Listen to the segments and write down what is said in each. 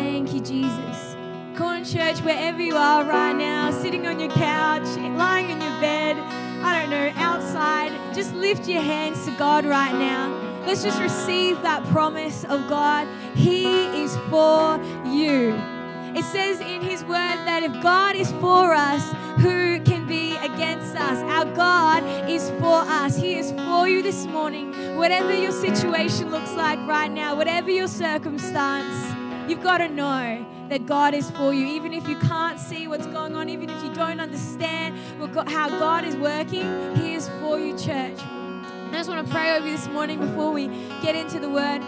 Thank you, Jesus. Come on, church, wherever you are right now, sitting on your couch, lying in your bed, I don't know, outside, just lift your hands to God right now. Let's just receive that promise of God. He is for you. It says in His word that if God is for us, who can be against us? Our God is for us. He is for you this morning. Whatever your situation looks like right now, whatever your circumstance, you've got to know that God is for you. Even if you can't see what's going on, even if you don't understand how God is working, He is for you, church. I just want to pray over you this morning before we get into the word.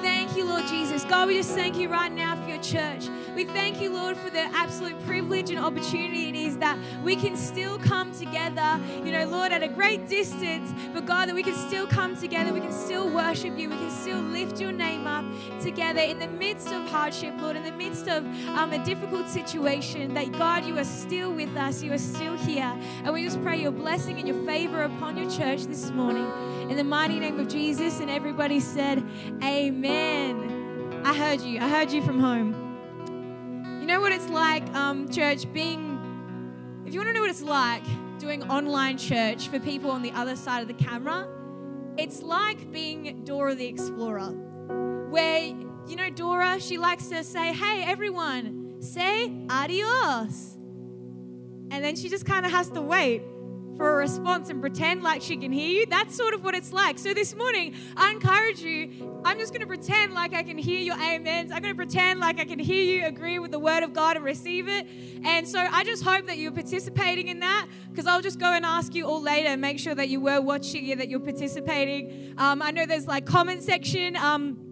Thank you, Lord Jesus. God, we just thank you right now for your church. We thank you, Lord, for the absolute privilege and opportunity it is that we can still come together, you know, Lord, at a great distance, but God, that we can still come together, we can still worship you, we can still lift your name up together in the midst of hardship, Lord, in the midst of um, a difficult situation, that God, you are still with us, you are still here. And we just pray your blessing and your favor upon your church this morning. In the mighty name of Jesus, and everybody said, Amen. I heard you. I heard you from home You know what it's like, um, church, being, if you want to know what it's like doing online church for people on the other side of the camera, it's like being Dora the Explorer, where, you know, Dora, she likes to say, hey, everyone, say adios. And then she just kind of has to wait for a response and pretend like she can hear you. That's sort of what it's like. So this morning, I encourage you, I'm just going to pretend like I can hear your amens. I'm going to pretend like I can hear you agree with the word of God and receive it. And so I just hope that you're participating in that because I'll just go and ask you all later, and make sure that you were watching it, that you're participating. Um, I know there's like comment section. Um,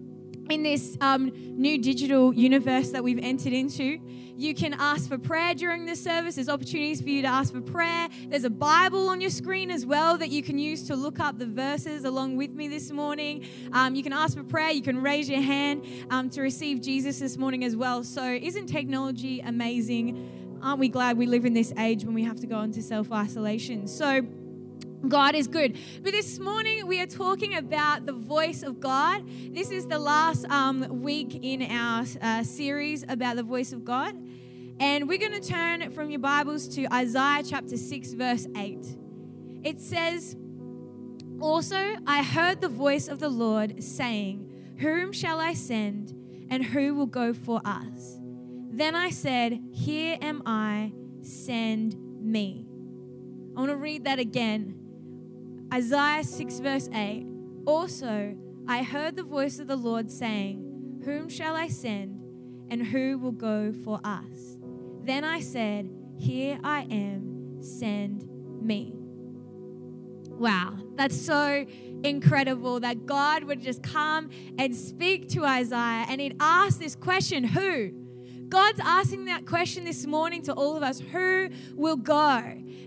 in this um, new digital universe that we've entered into. You can ask for prayer during the service. There's opportunities for you to ask for prayer. There's a Bible on your screen as well that you can use to look up the verses along with me this morning. Um, you can ask for prayer. You can raise your hand um, to receive Jesus this morning as well. So, isn't technology amazing? Aren't we glad we live in this age when we have to go into self isolation? So, God is good. But this morning we are talking about the voice of God. This is the last um, week in our uh, series about the voice of God. And we're going to turn from your Bibles to Isaiah chapter 6, verse 8. It says, Also, I heard the voice of the Lord saying, Whom shall I send, and who will go for us? Then I said, Here am I, send me. I want to read that again. Isaiah 6, verse 8 Also, I heard the voice of the Lord saying, Whom shall I send, and who will go for us? Then I said, Here I am, send me. Wow, that's so incredible that God would just come and speak to Isaiah and he'd ask this question Who? God's asking that question this morning to all of us Who will go?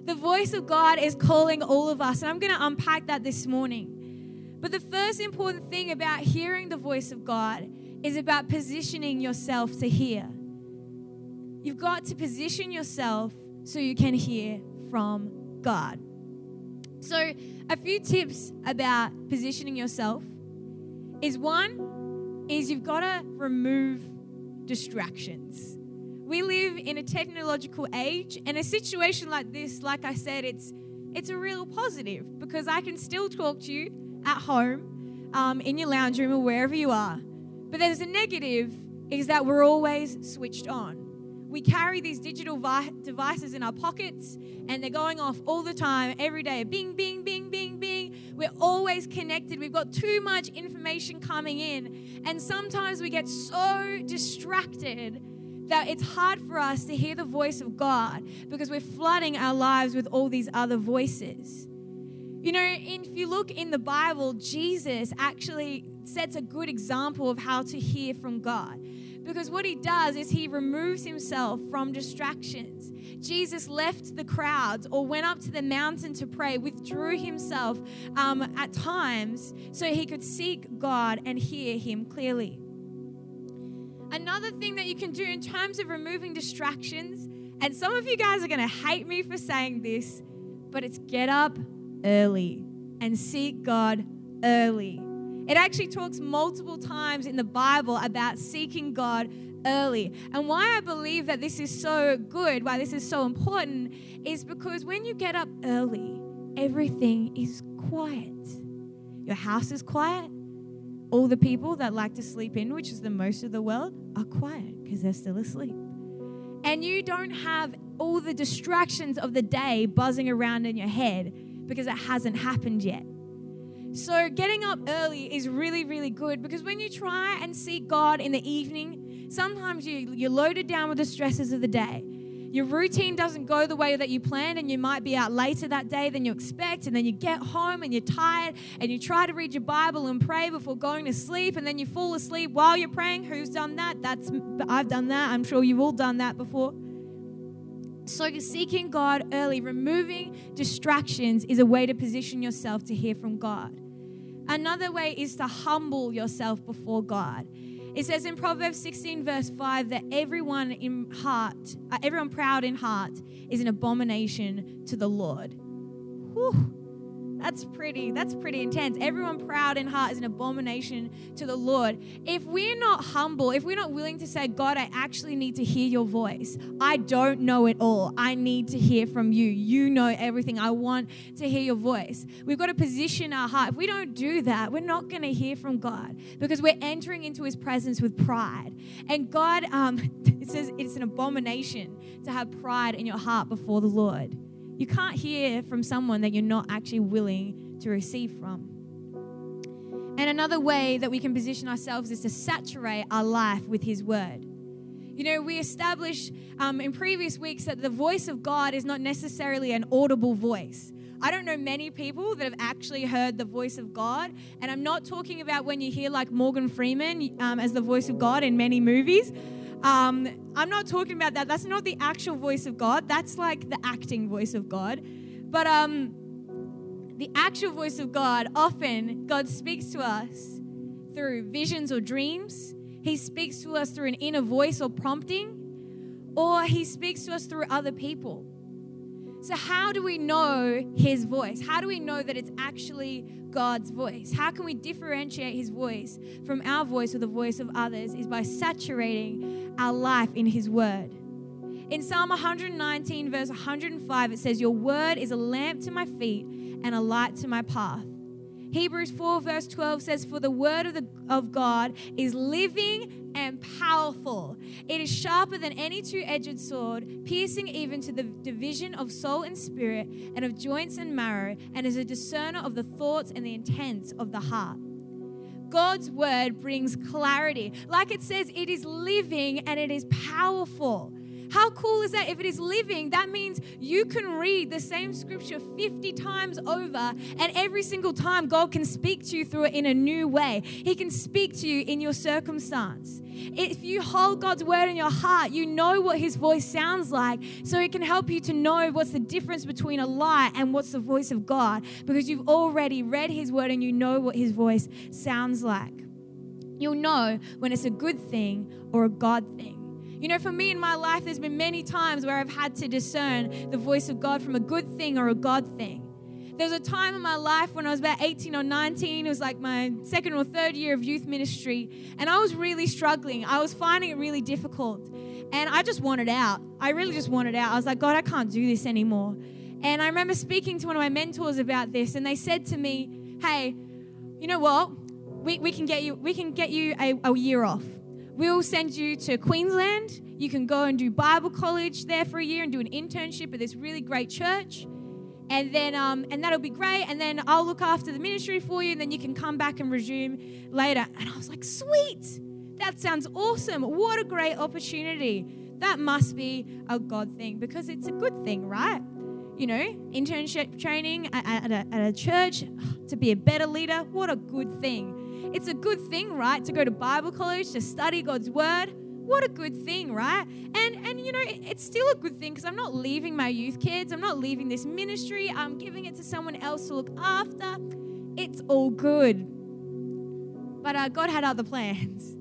The voice of God is calling all of us. And I'm going to unpack that this morning. But the first important thing about hearing the voice of God is about positioning yourself to hear. You've got to position yourself so you can hear from God. So, a few tips about positioning yourself is one is you've got to remove distractions. We live in a technological age, and a situation like this, like I said, it's it's a real positive because I can still talk to you at home, um, in your lounge room, or wherever you are. But there's a negative is that we're always switched on. We carry these digital vi- devices in our pockets and they're going off all the time, every day. Bing, bing, bing, bing, bing. We're always connected. We've got too much information coming in. And sometimes we get so distracted that it's hard for us to hear the voice of God because we're flooding our lives with all these other voices. You know, if you look in the Bible, Jesus actually sets a good example of how to hear from God. Because what he does is he removes himself from distractions. Jesus left the crowds or went up to the mountain to pray, withdrew himself um, at times so he could seek God and hear him clearly. Another thing that you can do in terms of removing distractions, and some of you guys are going to hate me for saying this, but it's get up early and seek God early. It actually talks multiple times in the Bible about seeking God early. And why I believe that this is so good, why this is so important, is because when you get up early, everything is quiet. Your house is quiet. All the people that like to sleep in, which is the most of the world, are quiet because they're still asleep. And you don't have all the distractions of the day buzzing around in your head because it hasn't happened yet. So, getting up early is really, really good because when you try and seek God in the evening, sometimes you, you're loaded down with the stresses of the day. Your routine doesn't go the way that you planned, and you might be out later that day than you expect. And then you get home and you're tired, and you try to read your Bible and pray before going to sleep, and then you fall asleep while you're praying. Who's done that? That's I've done that. I'm sure you've all done that before. So, seeking God early, removing distractions, is a way to position yourself to hear from God. Another way is to humble yourself before God. It says in Proverbs 16, verse 5, that everyone in heart, uh, everyone proud in heart, is an abomination to the Lord. Whew. That's pretty, that's pretty intense. Everyone proud in heart is an abomination to the Lord. If we're not humble, if we're not willing to say, God, I actually need to hear your voice. I don't know it all. I need to hear from you. You know everything. I want to hear your voice. We've got to position our heart. If we don't do that, we're not going to hear from God because we're entering into his presence with pride. And God, um, it says it's an abomination to have pride in your heart before the Lord. You can't hear from someone that you're not actually willing to receive from. And another way that we can position ourselves is to saturate our life with His Word. You know, we established um, in previous weeks that the voice of God is not necessarily an audible voice. I don't know many people that have actually heard the voice of God. And I'm not talking about when you hear like Morgan Freeman um, as the voice of God in many movies. Um, I'm not talking about that. That's not the actual voice of God. That's like the acting voice of God. But um, the actual voice of God, often God speaks to us through visions or dreams. He speaks to us through an inner voice or prompting, or He speaks to us through other people. So, how do we know His voice? How do we know that it's actually God's voice? How can we differentiate His voice from our voice or the voice of others? Is by saturating our life in His Word. In Psalm 119, verse 105, it says, Your word is a lamp to my feet and a light to my path. Hebrews 4, verse 12 says, For the word of, the, of God is living and powerful. It is sharper than any two edged sword, piercing even to the division of soul and spirit, and of joints and marrow, and is a discerner of the thoughts and the intents of the heart. God's word brings clarity. Like it says, it is living and it is powerful. How cool is that? If it is living, that means you can read the same scripture 50 times over, and every single time God can speak to you through it in a new way. He can speak to you in your circumstance. If you hold God's word in your heart, you know what his voice sounds like. So it can help you to know what's the difference between a lie and what's the voice of God because you've already read his word and you know what his voice sounds like. You'll know when it's a good thing or a God thing. You know, for me in my life, there's been many times where I've had to discern the voice of God from a good thing or a God thing. There was a time in my life when I was about 18 or 19. It was like my second or third year of youth ministry. And I was really struggling. I was finding it really difficult. And I just wanted out. I really just wanted out. I was like, God, I can't do this anymore. And I remember speaking to one of my mentors about this, and they said to me, Hey, you know what? We, we can get you we can get you a, a year off. We'll send you to Queensland. You can go and do Bible college there for a year and do an internship at this really great church. And then, um, and that'll be great. And then I'll look after the ministry for you, and then you can come back and resume later. And I was like, sweet, that sounds awesome. What a great opportunity. That must be a God thing because it's a good thing, right? You know, internship training at, a, at a church to be a better leader. What a good thing. It's a good thing, right? To go to Bible college, to study God's word. What a good thing, right? And and you know, it's still a good thing because I'm not leaving my youth kids. I'm not leaving this ministry. I'm giving it to someone else to look after. It's all good. But uh, God had other plans.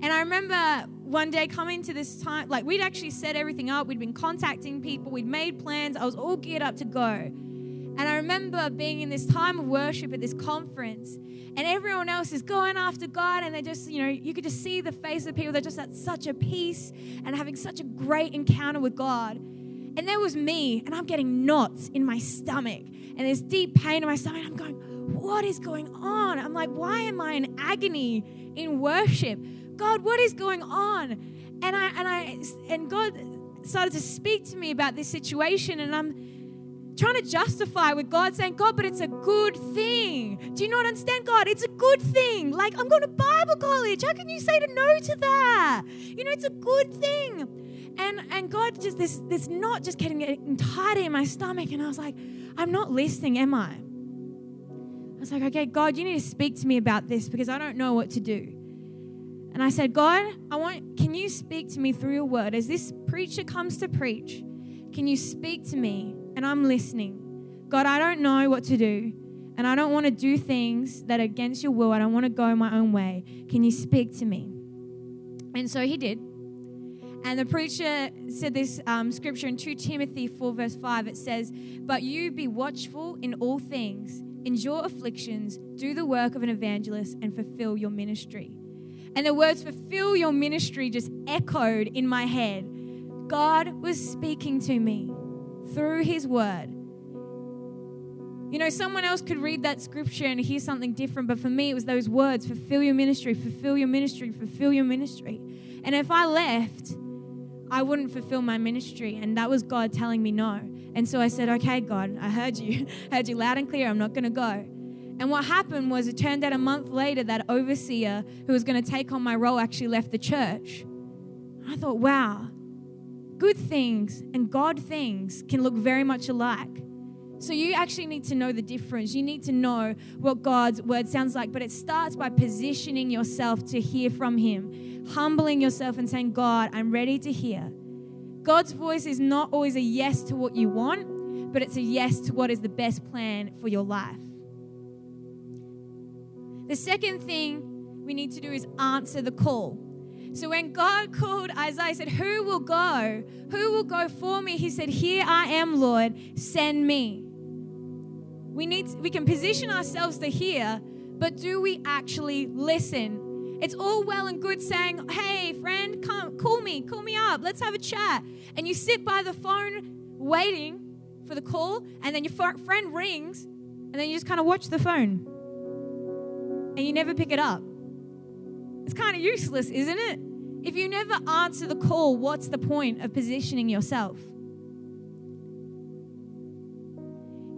And I remember one day coming to this time, like we'd actually set everything up. We'd been contacting people, we'd made plans. I was all geared up to go. And I remember being in this time of worship at this conference, and everyone else is going after God, and they just, you know, you could just see the face of people. They're just at such a peace and having such a great encounter with God. And there was me, and I'm getting knots in my stomach, and there's deep pain in my stomach. I'm going, what is going on? I'm like, why am I in agony in worship? God, what is going on? And I and I and God started to speak to me about this situation, and I'm trying to justify with God saying, God, but it's a good thing. Do you not understand, God? It's a good thing. Like, I'm going to Bible college. How can you say no to that? You know, it's a good thing. And and God just this this knot just getting, getting tighter in my stomach. And I was like, I'm not listening, am I? I was like, okay, God, you need to speak to me about this because I don't know what to do. And I said, God, I want can you speak to me through your word? As this preacher comes to preach, can you speak to me and I'm listening. God, I don't know what to do, and I don't want to do things that are against your will. I don't want to go my own way. Can you speak to me? And so he did. And the preacher said this um, scripture in 2 Timothy 4, verse 5. It says, But you be watchful in all things, endure afflictions, do the work of an evangelist, and fulfill your ministry. And the words fulfill your ministry just echoed in my head. God was speaking to me through His Word. You know, someone else could read that scripture and hear something different, but for me, it was those words fulfill your ministry, fulfill your ministry, fulfill your ministry. And if I left, I wouldn't fulfill my ministry. And that was God telling me no. And so I said, okay, God, I heard you. I heard you loud and clear. I'm not going to go. And what happened was it turned out a month later that overseer who was going to take on my role actually left the church. I thought, wow, good things and God things can look very much alike. So you actually need to know the difference. You need to know what God's word sounds like, but it starts by positioning yourself to hear from Him, humbling yourself and saying, God, I'm ready to hear. God's voice is not always a yes to what you want, but it's a yes to what is the best plan for your life. The second thing we need to do is answer the call. So when God called Isaiah, said, Who will go? Who will go for me? He said, Here I am, Lord, send me. We need we can position ourselves to hear, but do we actually listen? It's all well and good saying, "Hey, friend, come call me, call me up. Let's have a chat." And you sit by the phone waiting for the call, and then your friend rings, and then you just kind of watch the phone. And you never pick it up. It's kind of useless, isn't it? If you never answer the call, what's the point of positioning yourself?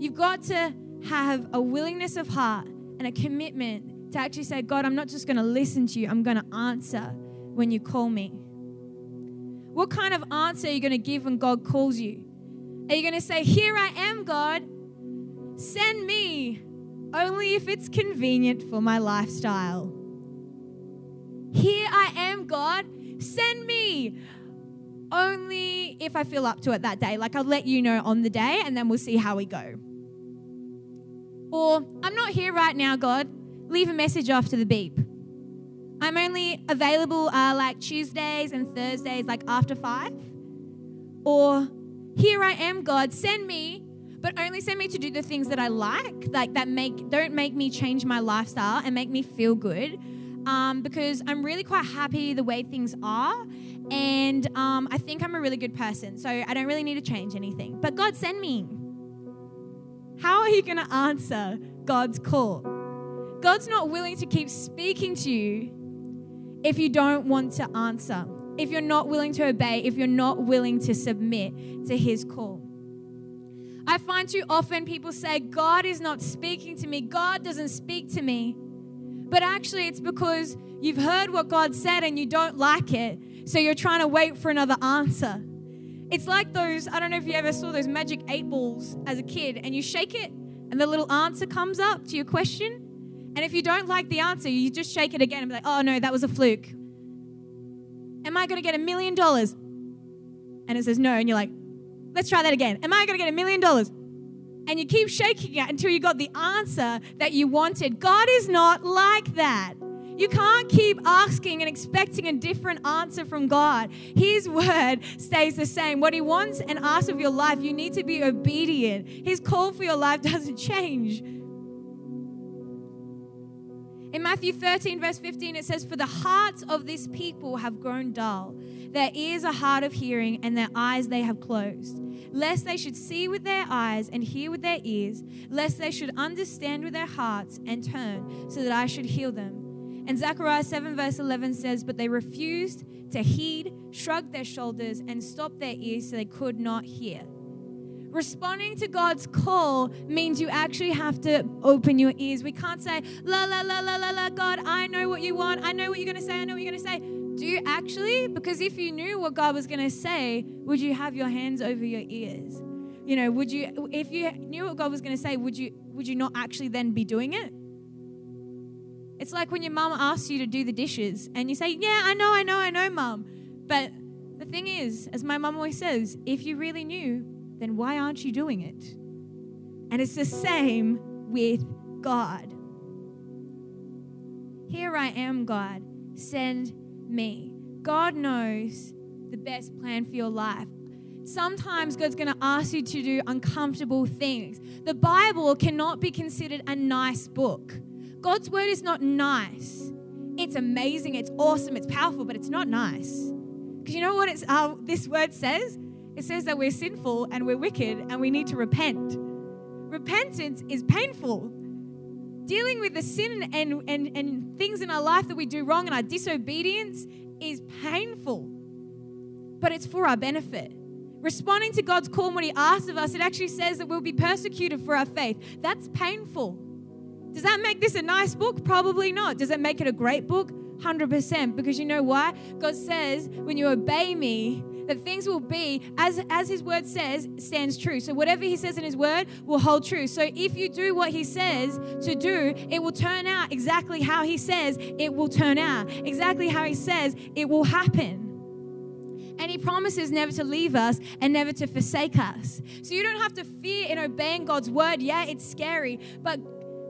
You've got to have a willingness of heart and a commitment to actually say, God, I'm not just going to listen to you, I'm going to answer when you call me. What kind of answer are you going to give when God calls you? Are you going to say, Here I am, God, send me, only if it's convenient for my lifestyle? Here I am, God. Send me. Only if I feel up to it that day. Like I'll let you know on the day and then we'll see how we go. Or I'm not here right now, God. Leave a message after the beep. I'm only available uh, like Tuesdays and Thursdays, like after five. Or here I am, God. Send me, but only send me to do the things that I like, like that make don't make me change my lifestyle and make me feel good um, because I'm really quite happy the way things are. And um, I think I'm a really good person. So I don't really need to change anything. But God, send me. How are you going to answer God's call? God's not willing to keep speaking to you if you don't want to answer, if you're not willing to obey, if you're not willing to submit to His call. I find too often people say, God is not speaking to me, God doesn't speak to me. But actually, it's because you've heard what God said and you don't like it. So you're trying to wait for another answer. It's like those, I don't know if you ever saw those magic eight balls as a kid, and you shake it, and the little answer comes up to your question. And if you don't like the answer, you just shake it again and be like, oh no, that was a fluke. Am I going to get a million dollars? And it says no, and you're like, let's try that again. Am I going to get a million dollars? And you keep shaking it until you got the answer that you wanted. God is not like that. You can't keep asking and expecting a different answer from God. His word stays the same. What He wants and asks of your life, you need to be obedient. His call for your life doesn't change. In Matthew 13, verse 15, it says, For the hearts of this people have grown dull. Their ears are hard of hearing, and their eyes they have closed. Lest they should see with their eyes and hear with their ears, lest they should understand with their hearts and turn, so that I should heal them. And Zechariah 7, verse 11 says, But they refused to heed, shrugged their shoulders, and stopped their ears so they could not hear. Responding to God's call means you actually have to open your ears. We can't say, la, la, la, la, la, la, God, I know what you want. I know what you're going to say. I know what you're going to say. Do you actually? Because if you knew what God was going to say, would you have your hands over your ears? You know, would you, if you knew what God was going to say, would you, would you not actually then be doing it? It's like when your mom asks you to do the dishes and you say, Yeah, I know, I know, I know, mom. But the thing is, as my mom always says, if you really knew, then why aren't you doing it? And it's the same with God. Here I am, God. Send me. God knows the best plan for your life. Sometimes God's going to ask you to do uncomfortable things. The Bible cannot be considered a nice book. God's word is not nice. It's amazing, it's awesome, it's powerful, but it's not nice. Because you know what uh, this word says? It says that we're sinful and we're wicked and we need to repent. Repentance is painful. Dealing with the sin and, and, and things in our life that we do wrong and our disobedience is painful, but it's for our benefit. Responding to God's call and what He asks of us, it actually says that we'll be persecuted for our faith. That's painful. Does that make this a nice book? Probably not. Does it make it a great book? 100%. Because you know why? God says, when you obey me, that things will be as as his word says stands true. So whatever he says in his word will hold true. So if you do what he says to do, it will turn out exactly how he says it will turn out. Exactly how he says it will happen. And he promises never to leave us and never to forsake us. So you don't have to fear in obeying God's word. Yeah, it's scary, but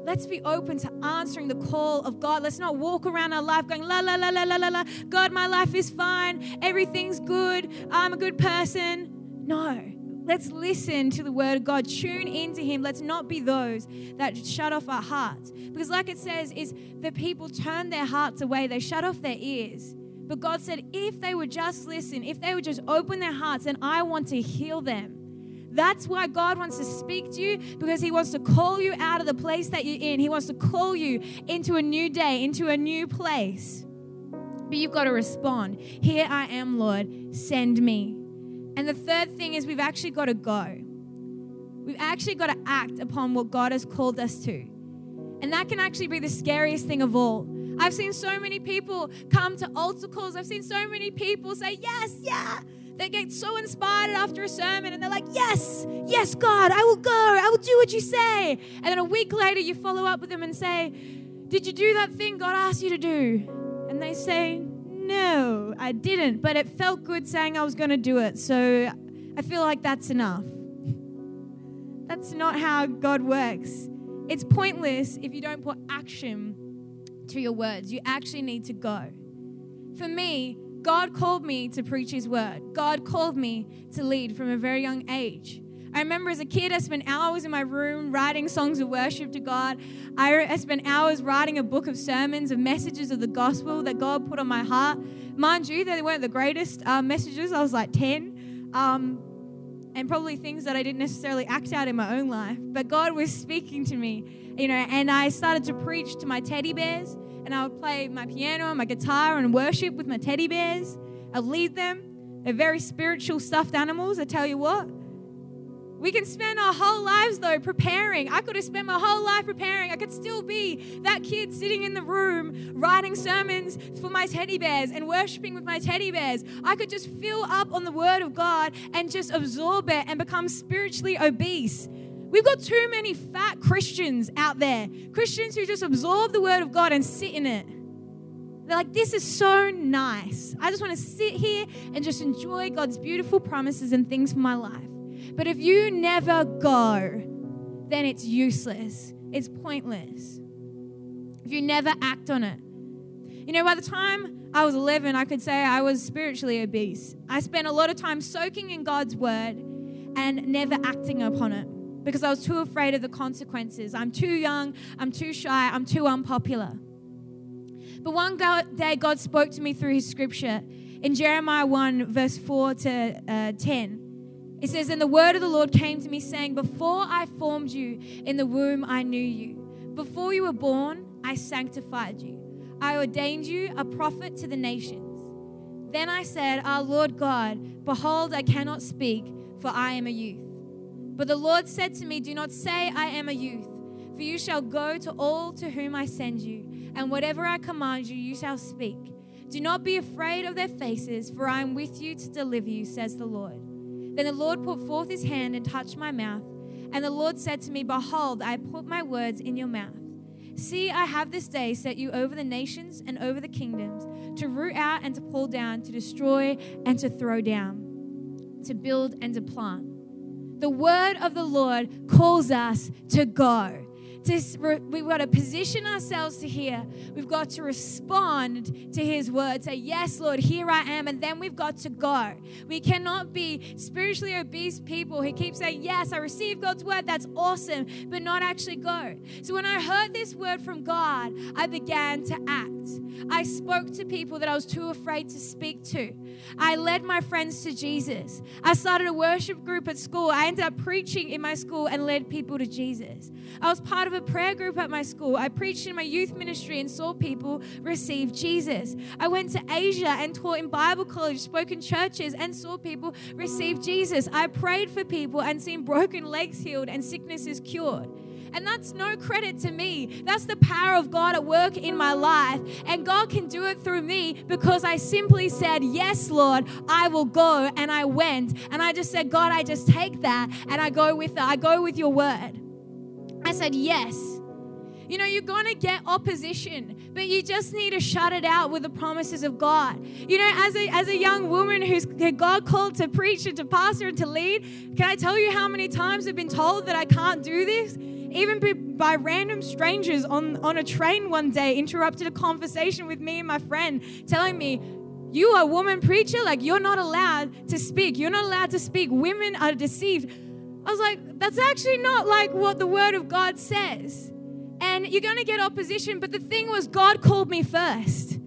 Let's be open to answering the call of God. Let's not walk around our life going, la, la, la, la, la, la, la. God, my life is fine. Everything's good. I'm a good person. No. Let's listen to the word of God. Tune into Him. Let's not be those that shut off our hearts. Because, like it says, is the people turn their hearts away, they shut off their ears. But God said, if they would just listen, if they would just open their hearts, then I want to heal them. That's why God wants to speak to you because He wants to call you out of the place that you're in. He wants to call you into a new day, into a new place. But you've got to respond. Here I am, Lord, send me. And the third thing is we've actually got to go. We've actually got to act upon what God has called us to. And that can actually be the scariest thing of all. I've seen so many people come to altar calls. I've seen so many people say, Yes, yeah, they get so inspired after a sermon and they're like, Yes, yes, God, I will go. I will do what you say. And then a week later, you follow up with them and say, Did you do that thing God asked you to do? And they say, No, I didn't, but it felt good saying I was going to do it. So I feel like that's enough. That's not how God works. It's pointless if you don't put action to your words. You actually need to go. For me, God called me to preach His word. God called me to lead from a very young age. I remember as a kid, I spent hours in my room writing songs of worship to God. I spent hours writing a book of sermons, of messages of the gospel that God put on my heart. Mind you, they weren't the greatest uh, messages. I was like 10. Um, and probably things that I didn't necessarily act out in my own life. But God was speaking to me, you know, and I started to preach to my teddy bears and I would play my piano and my guitar and worship with my teddy bears. I'd lead them. They're very spiritual stuffed animals, I tell you what. We can spend our whole lives, though, preparing. I could have spent my whole life preparing. I could still be that kid sitting in the room writing sermons for my teddy bears and worshiping with my teddy bears. I could just fill up on the Word of God and just absorb it and become spiritually obese. We've got too many fat Christians out there. Christians who just absorb the word of God and sit in it. They're like, this is so nice. I just want to sit here and just enjoy God's beautiful promises and things for my life. But if you never go, then it's useless, it's pointless. If you never act on it. You know, by the time I was 11, I could say I was spiritually obese. I spent a lot of time soaking in God's word and never acting upon it because I was too afraid of the consequences. I'm too young, I'm too shy, I'm too unpopular. But one day, God spoke to me through his scripture in Jeremiah 1, verse 4 to uh, 10. It says, And the word of the Lord came to me, saying, Before I formed you in the womb, I knew you. Before you were born, I sanctified you. I ordained you a prophet to the nations. Then I said, Our Lord God, behold, I cannot speak, for I am a youth. But the Lord said to me, Do not say, I am a youth, for you shall go to all to whom I send you, and whatever I command you, you shall speak. Do not be afraid of their faces, for I am with you to deliver you, says the Lord. Then the Lord put forth his hand and touched my mouth. And the Lord said to me, Behold, I put my words in your mouth. See, I have this day set you over the nations and over the kingdoms, to root out and to pull down, to destroy and to throw down, to build and to plant. The word of the Lord calls us to go to, we've got to position ourselves to hear. We've got to respond to His word. Say, Yes, Lord, here I am. And then we've got to go. We cannot be spiritually obese people who keep saying, Yes, I receive God's word. That's awesome, but not actually go. So when I heard this word from God, I began to act. I spoke to people that I was too afraid to speak to. I led my friends to Jesus. I started a worship group at school. I ended up preaching in my school and led people to Jesus. I was part of a prayer group at my school. I preached in my youth ministry and saw people receive Jesus. I went to Asia and taught in Bible college, spoke in churches, and saw people receive Jesus. I prayed for people and seen broken legs healed and sicknesses cured. And that's no credit to me. That's the power of God at work in my life. And God can do it through me because I simply said, Yes, Lord, I will go. And I went. And I just said, God, I just take that and I go with it. I go with your word. I said, Yes. You know, you're going to get opposition, but you just need to shut it out with the promises of God. You know, as a, as a young woman who's God called to preach and to pastor and to lead, can I tell you how many times I've been told that I can't do this? Even by random strangers on, on a train one day interrupted a conversation with me and my friend telling me you are a woman preacher like you're not allowed to speak. You're not allowed to speak. Women are deceived. I was like that's actually not like what the word of god says. And you're going to get opposition but the thing was god called me first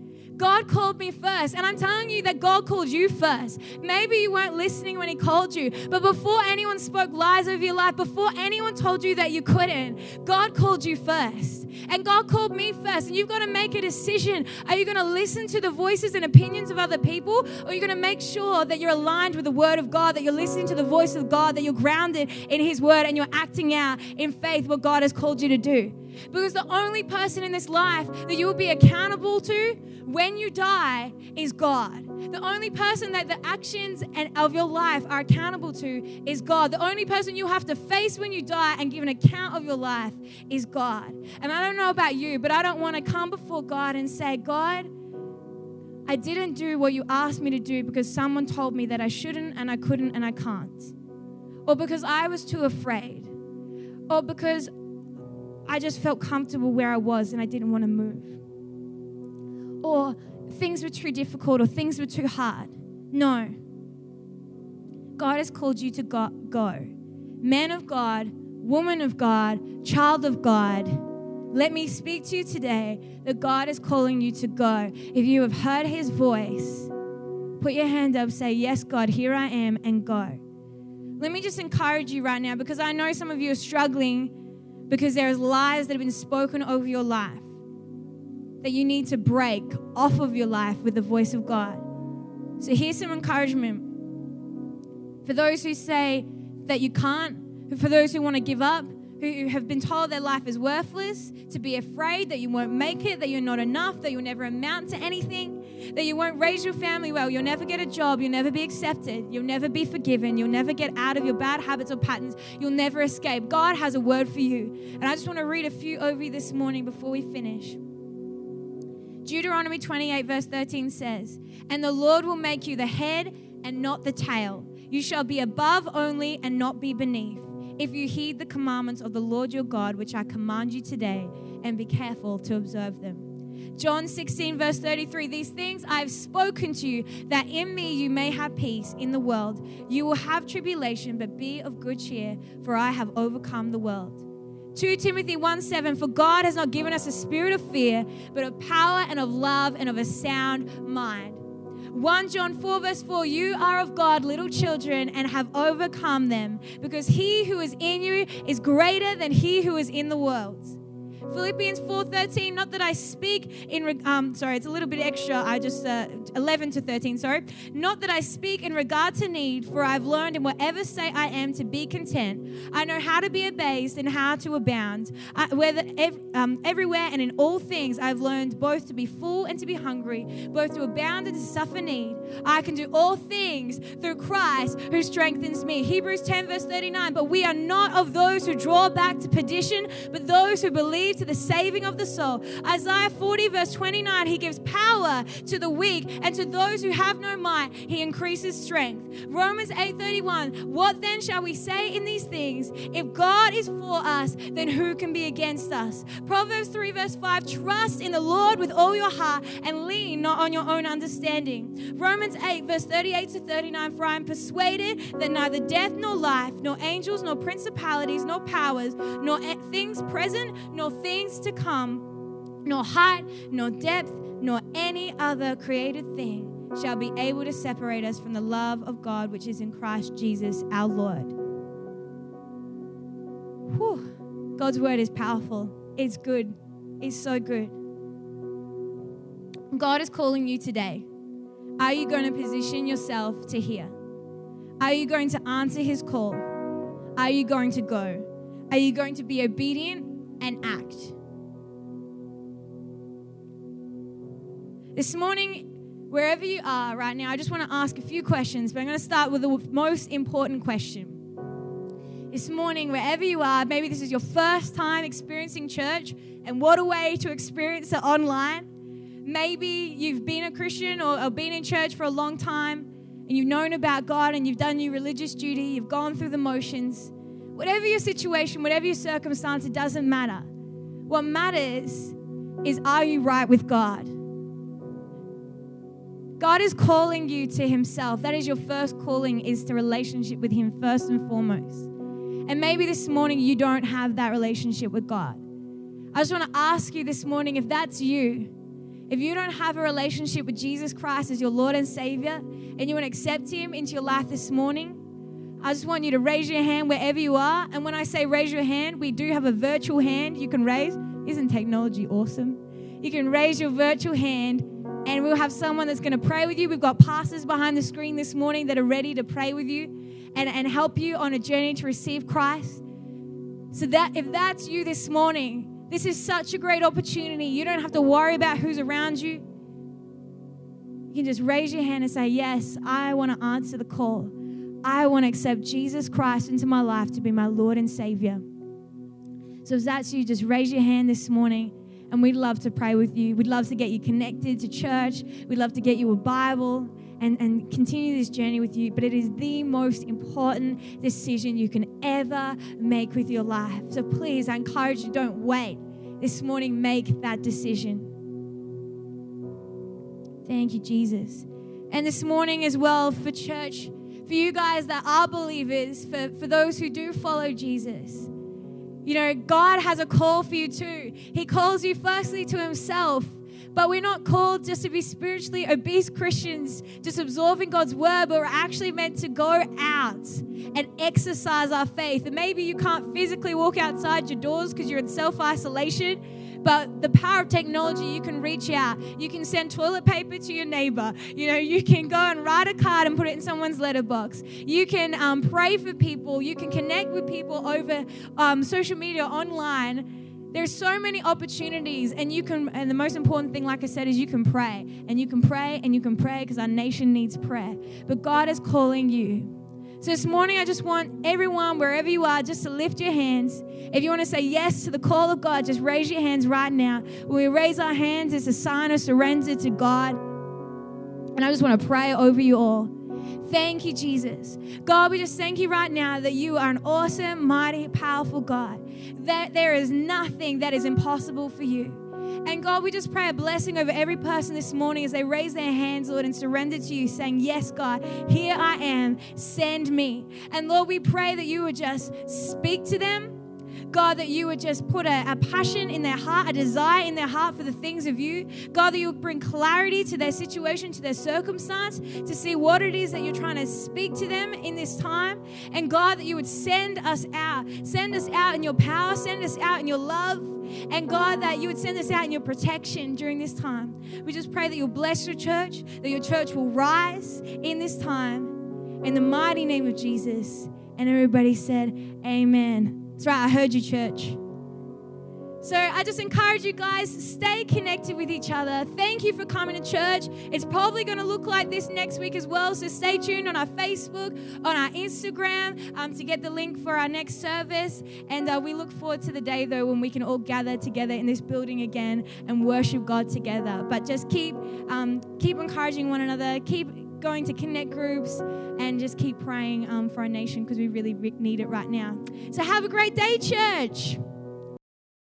God called me first. And I'm telling you that God called you first. Maybe you weren't listening when He called you, but before anyone spoke lies over your life, before anyone told you that you couldn't, God called you first. And God called me first. And you've got to make a decision. Are you going to listen to the voices and opinions of other people? Or are you going to make sure that you're aligned with the Word of God, that you're listening to the voice of God, that you're grounded in His Word, and you're acting out in faith what God has called you to do? Because the only person in this life that you will be accountable to when you die is God. The only person that the actions and of your life are accountable to is God. The only person you have to face when you die and give an account of your life is God. And I don't know about you, but I don't want to come before God and say, God, I didn't do what you asked me to do because someone told me that I shouldn't and I couldn't and I can't. Or because I was too afraid. Or because I just felt comfortable where I was and I didn't want to move. Or things were too difficult or things were too hard. No. God has called you to go. go. Man of God, woman of God, child of God. Let me speak to you today that God is calling you to go. If you have heard his voice, put your hand up, say, Yes, God, here I am, and go. Let me just encourage you right now because I know some of you are struggling because there's lies that have been spoken over your life that you need to break off of your life with the voice of God. So here's some encouragement. For those who say that you can't, for those who want to give up, who have been told their life is worthless, to be afraid that you won't make it, that you're not enough, that you'll never amount to anything, that you won't raise your family well, you'll never get a job, you'll never be accepted, you'll never be forgiven, you'll never get out of your bad habits or patterns, you'll never escape. God has a word for you. And I just want to read a few over you this morning before we finish. Deuteronomy 28, verse 13 says, And the Lord will make you the head and not the tail. You shall be above only and not be beneath if you heed the commandments of the Lord your God, which I command you today, and be careful to observe them. John 16, verse 33 These things I have spoken to you, that in me you may have peace in the world. You will have tribulation, but be of good cheer, for I have overcome the world. 2 Timothy 1 7 For God has not given us a spirit of fear, but of power and of love and of a sound mind. 1 John 4, verse 4 You are of God, little children, and have overcome them, because he who is in you is greater than he who is in the world. Philippians 4:13, not that I speak in um sorry, it's a little bit extra. I just uh, 11 to 13, sorry. Not that I speak in regard to need, for I've learned in whatever state I am to be content. I know how to be abased and how to abound. I, whether ev- um, everywhere and in all things I've learned both to be full and to be hungry, both to abound and to suffer need. I can do all things through Christ who strengthens me. Hebrews 10 verse 39, but we are not of those who draw back to perdition, but those who believe to the saving of the soul. Isaiah 40, verse 29, he gives power to the weak, and to those who have no might, he increases strength. Romans 8:31, what then shall we say in these things? If God is for us, then who can be against us? Proverbs 3, verse 5, trust in the Lord with all your heart and lean not on your own understanding. Romans 8, verse 38 to 39, for I am persuaded that neither death nor life, nor angels, nor principalities, nor powers, nor things present, nor things to come, nor height, nor depth, nor any other created thing shall be able to separate us from the love of God which is in Christ Jesus our Lord. Whew. God's word is powerful, it's good, it's so good. God is calling you today. Are you going to position yourself to hear? Are you going to answer his call? Are you going to go? Are you going to be obedient and act. This morning, wherever you are right now, I just want to ask a few questions, but I'm going to start with the most important question. This morning, wherever you are, maybe this is your first time experiencing church, and what a way to experience it online. Maybe you've been a Christian or, or been in church for a long time, and you've known about God and you've done your religious duty, you've gone through the motions. Whatever your situation, whatever your circumstance, it doesn't matter. What matters is are you right with God? God is calling you to Himself. That is your first calling, is to relationship with Him first and foremost. And maybe this morning you don't have that relationship with God. I just want to ask you this morning if that's you, if you don't have a relationship with Jesus Christ as your Lord and Savior, and you want to accept Him into your life this morning, I just want you to raise your hand wherever you are. And when I say raise your hand, we do have a virtual hand you can raise. Isn't technology awesome? You can raise your virtual hand and we'll have someone that's going to pray with you. We've got pastors behind the screen this morning that are ready to pray with you and, and help you on a journey to receive Christ. So that if that's you this morning, this is such a great opportunity. You don't have to worry about who's around you. You can just raise your hand and say, Yes, I want to answer the call. I want to accept Jesus Christ into my life to be my Lord and Savior. So if that's you, just raise your hand this morning and we'd love to pray with you. We'd love to get you connected to church. We'd love to get you a Bible and, and continue this journey with you. But it is the most important decision you can ever make with your life. So please, I encourage you, don't wait. This morning, make that decision. Thank you, Jesus. And this morning as well for church, for you guys that are believers, for, for those who do follow Jesus. You know, God has a call for you too. He calls you firstly to Himself. But we're not called just to be spiritually obese Christians, just absorbing God's word, but we're actually meant to go out and exercise our faith. And maybe you can't physically walk outside your doors because you're in self isolation, but the power of technology, you can reach out. You can send toilet paper to your neighbor. You know, you can go and write a card and put it in someone's letterbox. You can um, pray for people. You can connect with people over um, social media, online. There's so many opportunities, and you can. And the most important thing, like I said, is you can pray, and you can pray, and you can pray because our nation needs prayer. But God is calling you so this morning, I just want everyone, wherever you are, just to lift your hands. If you want to say yes to the call of God, just raise your hands right now. When we raise our hands, it's a sign of surrender to God. And I just want to pray over you all. Thank you, Jesus. God, we just thank you right now that you are an awesome, mighty, powerful God. That there is nothing that is impossible for you. And God, we just pray a blessing over every person this morning as they raise their hands, Lord, and surrender to you, saying, Yes, God, here I am, send me. And Lord, we pray that you would just speak to them. God, that you would just put a, a, passion in their heart, a desire in their heart for the things of you. God, that you would bring clarity to their situation, to their circumstance, to see what it is that you're trying to speak to them in this time. And God, that you would send us out. Send us out in your power, send us out in your love. And God, that you would send us out in your protection during this time. We just pray that you'll bless your church, that your church will rise in this time. In the mighty name of Jesus. And everybody said, Amen. That's right, I heard you, church. So I just encourage you guys, stay connected with each other. Thank you for coming to church. It's probably going to look like this next week as well. So stay tuned on our Facebook, on our Instagram um, to get the link for our next service. And uh, we look forward to the day, though, when we can all gather together in this building again and worship God together. But just keep, um, keep encouraging one another. Keep going to connect groups and just keep praying um, for our nation because we really need it right now. So have a great day, church.